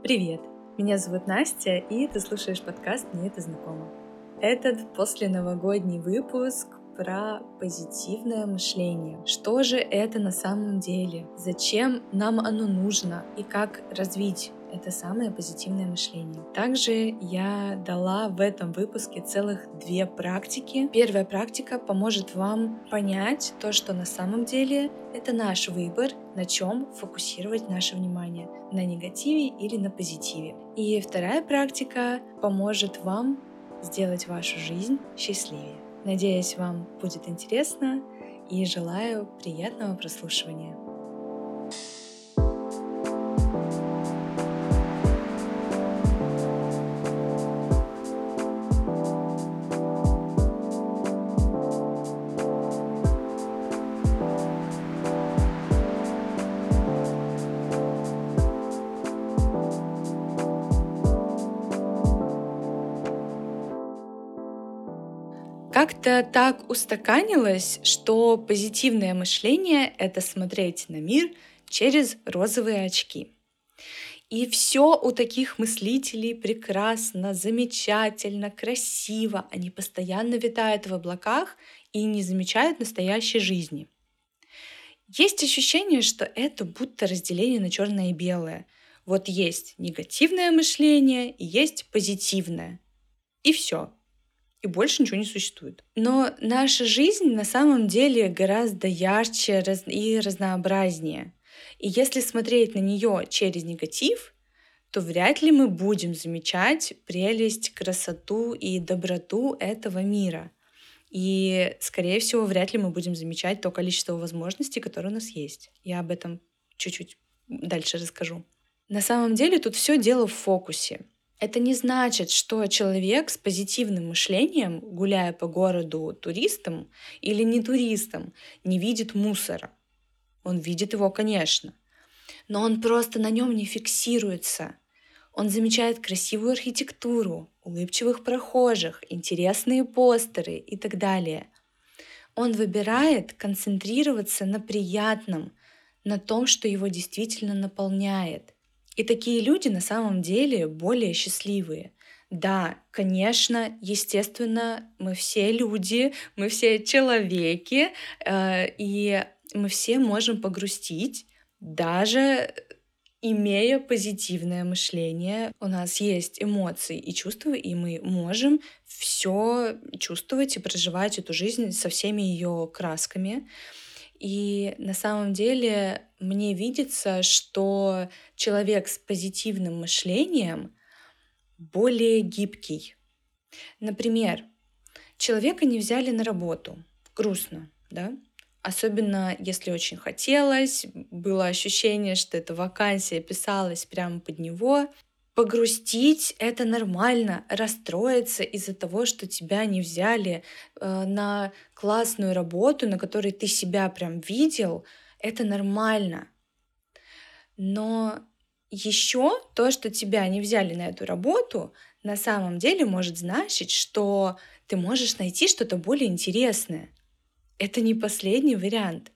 Привет! Меня зовут Настя, и ты слушаешь подкаст «Мне это знакомо». Этот посленовогодний выпуск про позитивное мышление. Что же это на самом деле? Зачем нам оно нужно? И как развить это самое позитивное мышление. Также я дала в этом выпуске целых две практики. Первая практика поможет вам понять то, что на самом деле это наш выбор, на чем фокусировать наше внимание, на негативе или на позитиве. И вторая практика поможет вам сделать вашу жизнь счастливее. Надеюсь, вам будет интересно и желаю приятного прослушивания. Как-то так устаканилось, что позитивное мышление — это смотреть на мир через розовые очки. И все у таких мыслителей прекрасно, замечательно, красиво. Они постоянно витают в облаках и не замечают настоящей жизни. Есть ощущение, что это будто разделение на черное и белое. Вот есть негативное мышление и есть позитивное. И все и больше ничего не существует. Но наша жизнь на самом деле гораздо ярче и разнообразнее. И если смотреть на нее через негатив, то вряд ли мы будем замечать прелесть, красоту и доброту этого мира. И, скорее всего, вряд ли мы будем замечать то количество возможностей, которые у нас есть. Я об этом чуть-чуть дальше расскажу. На самом деле тут все дело в фокусе. Это не значит, что человек с позитивным мышлением, гуляя по городу туристом или не туристом, не видит мусора. Он видит его, конечно, но он просто на нем не фиксируется. Он замечает красивую архитектуру, улыбчивых прохожих, интересные постеры и так далее. Он выбирает концентрироваться на приятном, на том, что его действительно наполняет – и такие люди на самом деле более счастливые. Да, конечно, естественно, мы все люди, мы все человеки, э, и мы все можем погрустить, даже имея позитивное мышление, у нас есть эмоции и чувства, и мы можем все чувствовать и проживать эту жизнь со всеми ее красками. И на самом деле мне видится, что человек с позитивным мышлением более гибкий. Например, человека не взяли на работу. Грустно, да? Особенно если очень хотелось, было ощущение, что эта вакансия писалась прямо под него. Погрустить — это нормально, расстроиться из-за того, что тебя не взяли э, на классную работу, на которой ты себя прям видел, это нормально. Но еще то, что тебя не взяли на эту работу, на самом деле может значить, что ты можешь найти что-то более интересное. Это не последний вариант.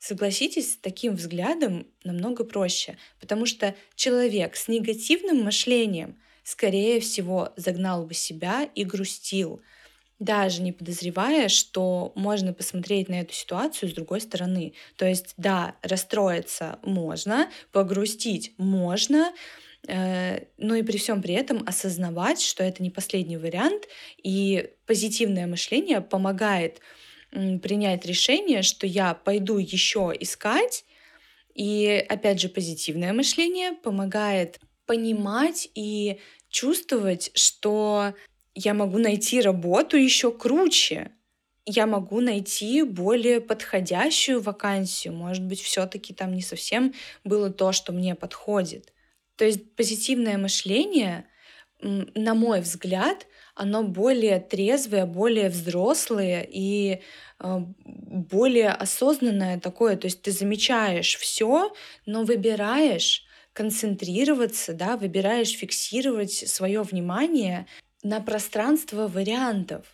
Согласитесь, с таким взглядом намного проще, потому что человек с негативным мышлением, скорее всего, загнал бы себя и грустил, даже не подозревая, что можно посмотреть на эту ситуацию с другой стороны. То есть, да, расстроиться можно, погрустить можно, э, но и при всем при этом осознавать, что это не последний вариант, и позитивное мышление помогает принять решение, что я пойду еще искать. И опять же, позитивное мышление помогает понимать и чувствовать, что я могу найти работу еще круче. Я могу найти более подходящую вакансию. Может быть, все-таки там не совсем было то, что мне подходит. То есть позитивное мышление, на мой взгляд, оно более трезвое, более взрослое и а, более осознанное такое. То есть ты замечаешь все, но выбираешь концентрироваться, да, выбираешь фиксировать свое внимание на пространство вариантов.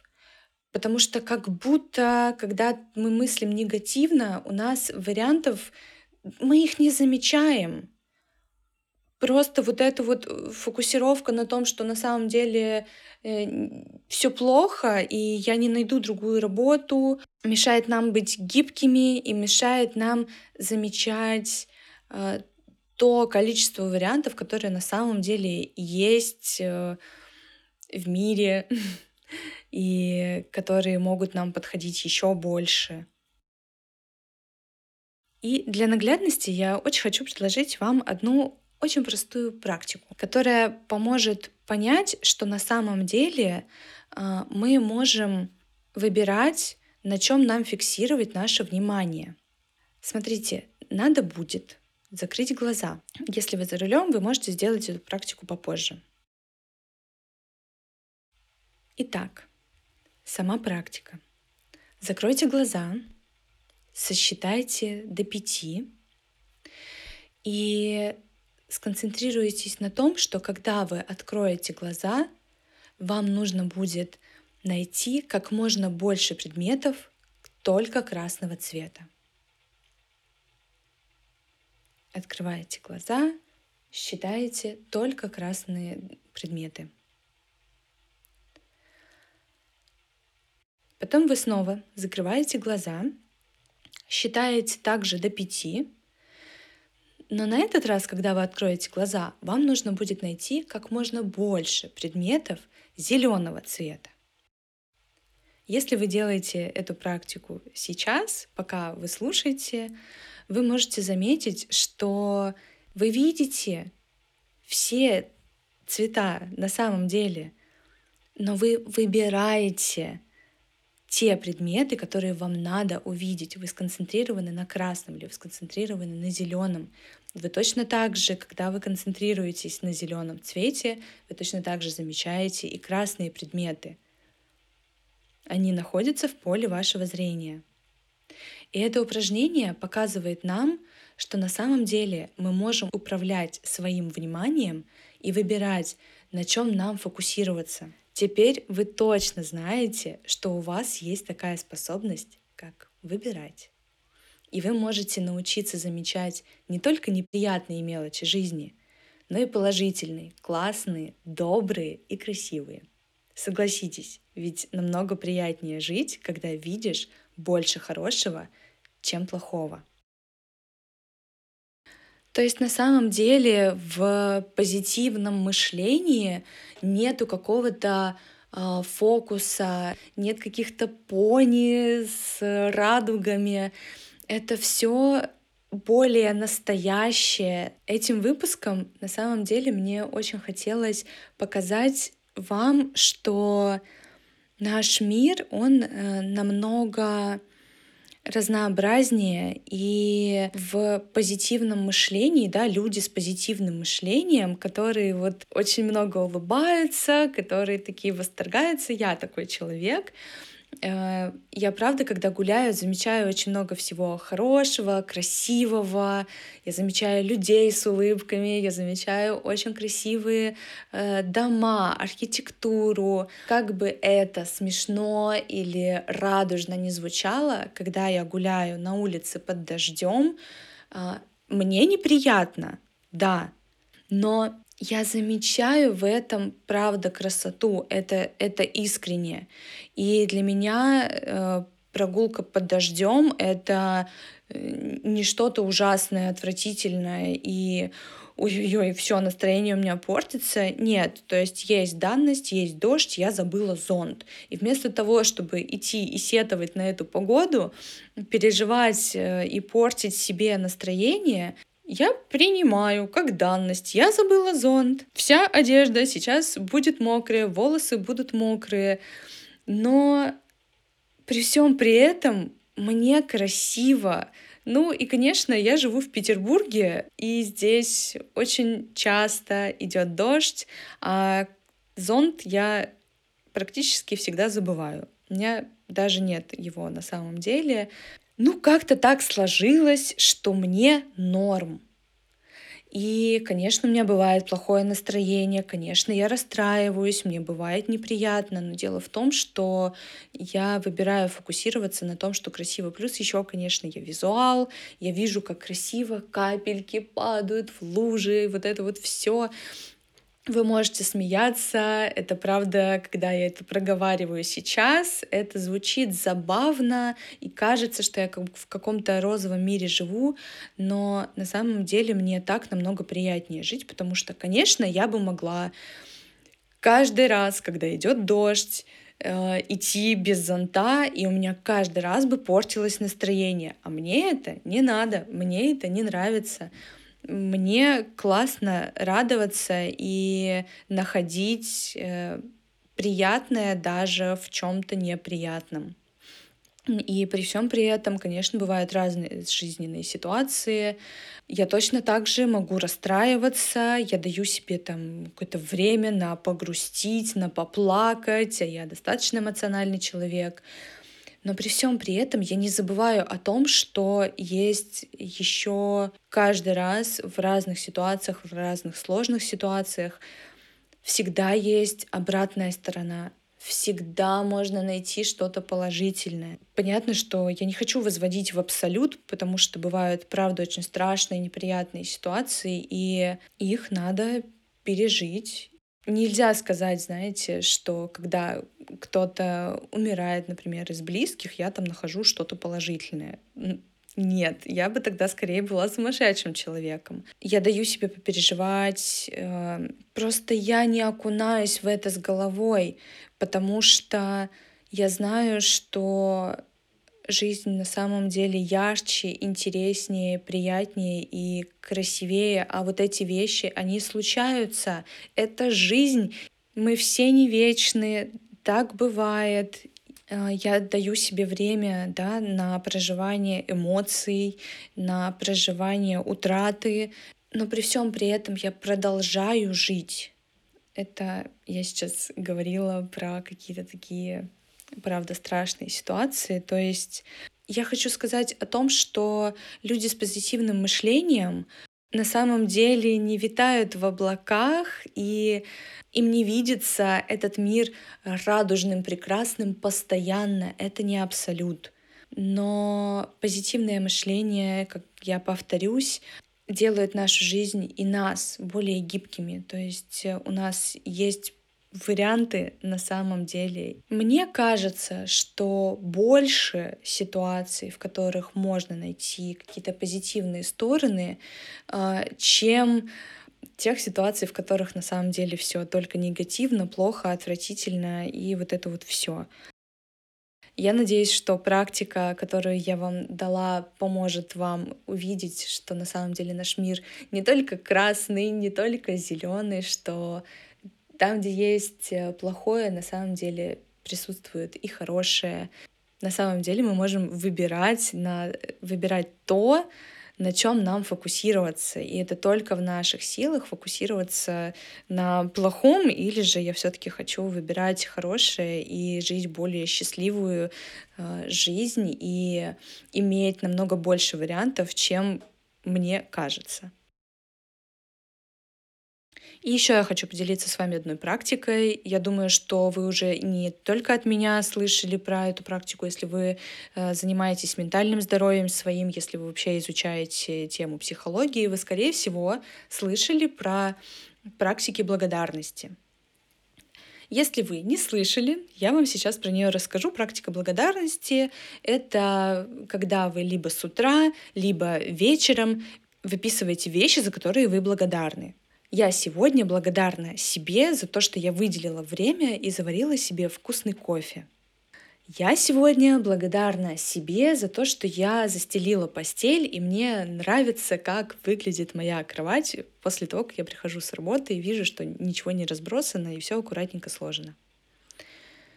Потому что как будто, когда мы мыслим негативно, у нас вариантов, мы их не замечаем. Просто вот эта вот э, фокусировка на том, что на самом деле э, все плохо, и я не найду другую работу, мешает нам быть гибкими и мешает нам замечать э, то количество вариантов, которые на самом деле есть э, в мире и которые могут нам подходить еще больше. И для наглядности я очень хочу предложить вам одну очень простую практику, которая поможет понять, что на самом деле э, мы можем выбирать, на чем нам фиксировать наше внимание. Смотрите, надо будет закрыть глаза. Если вы за рулем, вы можете сделать эту практику попозже. Итак, сама практика. Закройте глаза, сосчитайте до пяти и сконцентрируйтесь на том, что когда вы откроете глаза, вам нужно будет найти как можно больше предметов только красного цвета. Открываете глаза, считаете только красные предметы. Потом вы снова закрываете глаза, считаете также до пяти, но на этот раз, когда вы откроете глаза, вам нужно будет найти как можно больше предметов зеленого цвета. Если вы делаете эту практику сейчас, пока вы слушаете, вы можете заметить, что вы видите все цвета на самом деле, но вы выбираете те предметы, которые вам надо увидеть. Вы сконцентрированы на красном или вы сконцентрированы на зеленом. Вы точно так же, когда вы концентрируетесь на зеленом цвете, вы точно так же замечаете и красные предметы. Они находятся в поле вашего зрения. И это упражнение показывает нам, что на самом деле мы можем управлять своим вниманием и выбирать, на чем нам фокусироваться. Теперь вы точно знаете, что у вас есть такая способность, как выбирать. И вы можете научиться замечать не только неприятные мелочи жизни, но и положительные, классные, добрые и красивые. Согласитесь, ведь намного приятнее жить, когда видишь больше хорошего, чем плохого. То есть на самом деле в позитивном мышлении нету какого-то э, фокуса, нет каких-то пони с радугами. Это все более настоящее. Этим выпуском на самом деле мне очень хотелось показать вам, что наш мир, он э, намного разнообразнее и в позитивном мышлении, да, люди с позитивным мышлением, которые вот очень много улыбаются, которые такие восторгаются, я такой человек, я правда, когда гуляю, замечаю очень много всего хорошего, красивого. Я замечаю людей с улыбками, я замечаю очень красивые э, дома, архитектуру. Как бы это смешно или радужно не звучало, когда я гуляю на улице под дождем, э, мне неприятно, да, но я замечаю в этом, правда, красоту, это, это искренне. И для меня э, прогулка под дождем — это э, не что-то ужасное, отвратительное и ой-ой-ой, все, настроение у меня портится. Нет, то есть есть данность, есть дождь, я забыла зонт. И вместо того, чтобы идти и сетовать на эту погоду, переживать э, и портить себе настроение, я принимаю как данность. Я забыла зонт. Вся одежда сейчас будет мокрая, волосы будут мокрые. Но при всем при этом мне красиво. Ну и, конечно, я живу в Петербурге, и здесь очень часто идет дождь, а зонт я практически всегда забываю. У меня даже нет его на самом деле. Ну, как-то так сложилось, что мне норм. И, конечно, у меня бывает плохое настроение, конечно, я расстраиваюсь, мне бывает неприятно, но дело в том, что я выбираю фокусироваться на том, что красиво. Плюс еще, конечно, я визуал, я вижу, как красиво капельки падают в лужи, вот это вот все. Вы можете смеяться, это правда, когда я это проговариваю сейчас, это звучит забавно и кажется, что я как в каком-то розовом мире живу, но на самом деле мне так намного приятнее жить, потому что, конечно, я бы могла каждый раз, когда идет дождь, э, идти без зонта, и у меня каждый раз бы портилось настроение. А мне это не надо, мне это не нравится мне классно радоваться и находить э, приятное даже в чем-то неприятном. И при всем при этом, конечно, бывают разные жизненные ситуации. Я точно так же могу расстраиваться, я даю себе там какое-то время на погрустить, на поплакать, а я достаточно эмоциональный человек. Но при всем при этом я не забываю о том, что есть еще каждый раз в разных ситуациях, в разных сложных ситуациях всегда есть обратная сторона. Всегда можно найти что-то положительное. Понятно, что я не хочу возводить в абсолют, потому что бывают, правда, очень страшные, неприятные ситуации, и их надо пережить Нельзя сказать, знаете, что когда кто-то умирает, например, из близких, я там нахожу что-то положительное. Нет, я бы тогда скорее была сумасшедшим человеком. Я даю себе попереживать, э, просто я не окунаюсь в это с головой, потому что я знаю, что жизнь на самом деле ярче, интереснее, приятнее и красивее, а вот эти вещи, они случаются. Это жизнь. Мы все не вечны, так бывает. А, я даю себе время да, на проживание эмоций, на проживание утраты, но при всем при этом я продолжаю жить. Это я сейчас говорила про какие-то такие правда, страшные ситуации. То есть я хочу сказать о том, что люди с позитивным мышлением на самом деле не витают в облаках, и им не видится этот мир радужным, прекрасным постоянно. Это не абсолют. Но позитивное мышление, как я повторюсь, делает нашу жизнь и нас более гибкими. То есть у нас есть варианты на самом деле. Мне кажется, что больше ситуаций, в которых можно найти какие-то позитивные стороны, а, чем тех ситуаций, в которых на самом деле все только негативно, плохо, отвратительно и вот это вот все. Я надеюсь, что практика, которую я вам дала, поможет вам увидеть, что на самом деле наш мир не только красный, не только зеленый, что там, где есть э, плохое, на самом деле присутствует и хорошее. На самом деле мы можем выбирать, на, выбирать то, на чем нам фокусироваться. И это только в наших силах фокусироваться на плохом, или же я все-таки хочу выбирать хорошее и жить более счастливую э, жизнь и иметь намного больше вариантов, чем мне кажется. И еще я хочу поделиться с вами одной практикой. Я думаю, что вы уже не только от меня слышали про эту практику, если вы э, занимаетесь ментальным здоровьем своим, если вы вообще изучаете тему психологии, вы, скорее всего, слышали про практики благодарности. Если вы не слышали, я вам сейчас про нее расскажу. Практика благодарности — это когда вы либо с утра, либо вечером выписываете вещи, за которые вы благодарны. Я сегодня благодарна себе за то, что я выделила время и заварила себе вкусный кофе. Я сегодня благодарна себе за то, что я застелила постель, и мне нравится, как выглядит моя кровать после того, как я прихожу с работы и вижу, что ничего не разбросано и все аккуратненько сложено.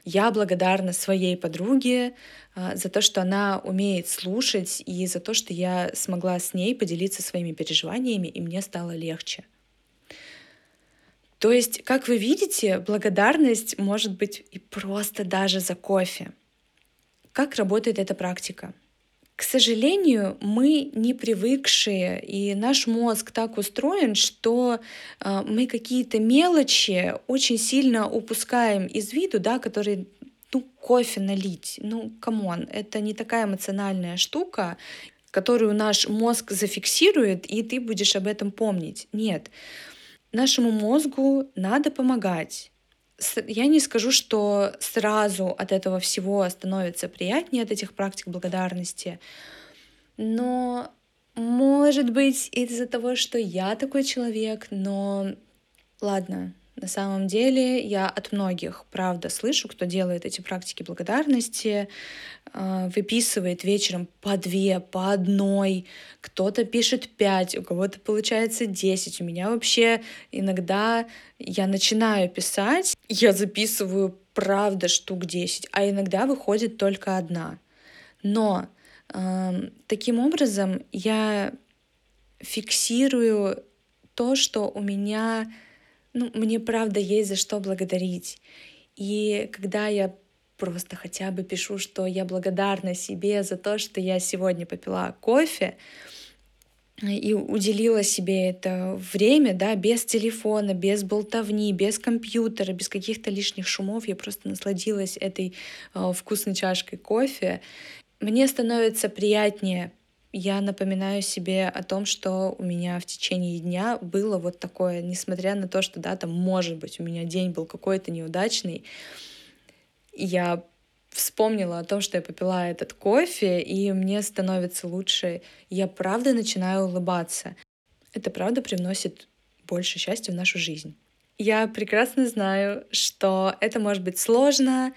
Я благодарна своей подруге а, за то, что она умеет слушать, и за то, что я смогла с ней поделиться своими переживаниями, и мне стало легче. То есть, как вы видите, благодарность может быть и просто даже за кофе. Как работает эта практика? К сожалению, мы не привыкшие, и наш мозг так устроен, что э, мы какие-то мелочи очень сильно упускаем из виду, да, которые ну, кофе налить, ну, come on, это не такая эмоциональная штука, которую наш мозг зафиксирует, и ты будешь об этом помнить. Нет, нашему мозгу надо помогать. Я не скажу, что сразу от этого всего становится приятнее, от этих практик благодарности, но может быть из-за того, что я такой человек, но ладно, на самом деле я от многих, правда, слышу, кто делает эти практики благодарности, а, выписывает вечером по две, по одной, кто-то пишет пять, у кого-то получается десять. У меня вообще иногда я начинаю писать, я записываю, правда, штук десять, а иногда выходит только одна. Но таким образом я фиксирую то, что у меня ну, мне правда есть за что благодарить. И когда я просто хотя бы пишу, что я благодарна себе за то, что я сегодня попила кофе, и уделила себе это время, да, без телефона, без болтовни, без компьютера, без каких-то лишних шумов. Я просто насладилась этой э, вкусной чашкой кофе. Мне становится приятнее я напоминаю себе о том, что у меня в течение дня было вот такое, несмотря на то, что, да, там, может быть, у меня день был какой-то неудачный, я вспомнила о том, что я попила этот кофе, и мне становится лучше. Я правда начинаю улыбаться. Это правда привносит больше счастья в нашу жизнь. Я прекрасно знаю, что это может быть сложно,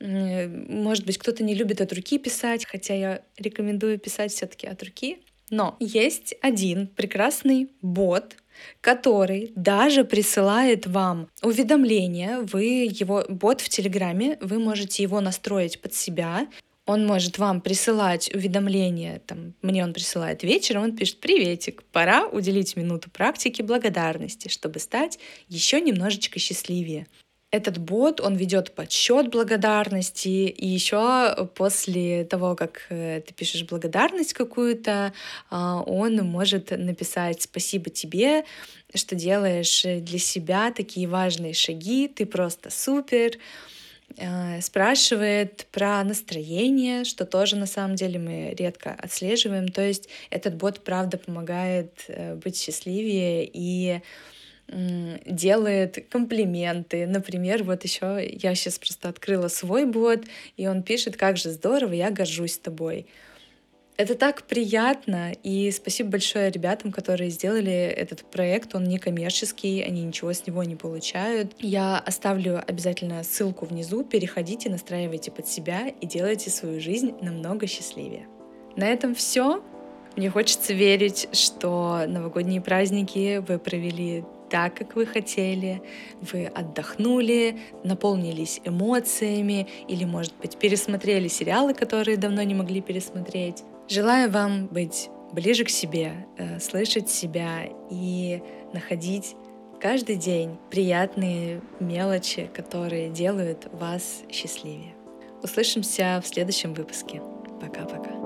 может быть, кто-то не любит от руки писать, хотя я рекомендую писать все-таки от руки. Но есть один прекрасный бот, который даже присылает вам уведомления. Вы его бот в Телеграме, вы можете его настроить под себя. Он может вам присылать уведомления, там, мне он присылает вечером, он пишет «Приветик, пора уделить минуту практики благодарности, чтобы стать еще немножечко счастливее». Этот бот, он ведет подсчет благодарности, и еще после того, как э, ты пишешь благодарность какую-то, а, он может написать спасибо тебе, что делаешь для себя такие важные шаги, ты просто супер, а, спрашивает про настроение, что тоже на самом деле мы редко отслеживаем. То есть этот бот правда помогает э, быть счастливее и делает комплименты. Например, вот еще я сейчас просто открыла свой бот, и он пишет, как же здорово, я горжусь тобой. Это так приятно, и спасибо большое ребятам, которые сделали этот проект. Он не коммерческий, они ничего с него не получают. Я оставлю обязательно ссылку внизу. Переходите, настраивайте под себя и делайте свою жизнь намного счастливее. На этом все. Мне хочется верить, что новогодние праздники вы провели так, как вы хотели, вы отдохнули, наполнились эмоциями или, может быть, пересмотрели сериалы, которые давно не могли пересмотреть. Желаю вам быть ближе к себе, э, слышать себя и находить каждый день приятные мелочи, которые делают вас счастливее. Услышимся в следующем выпуске. Пока-пока.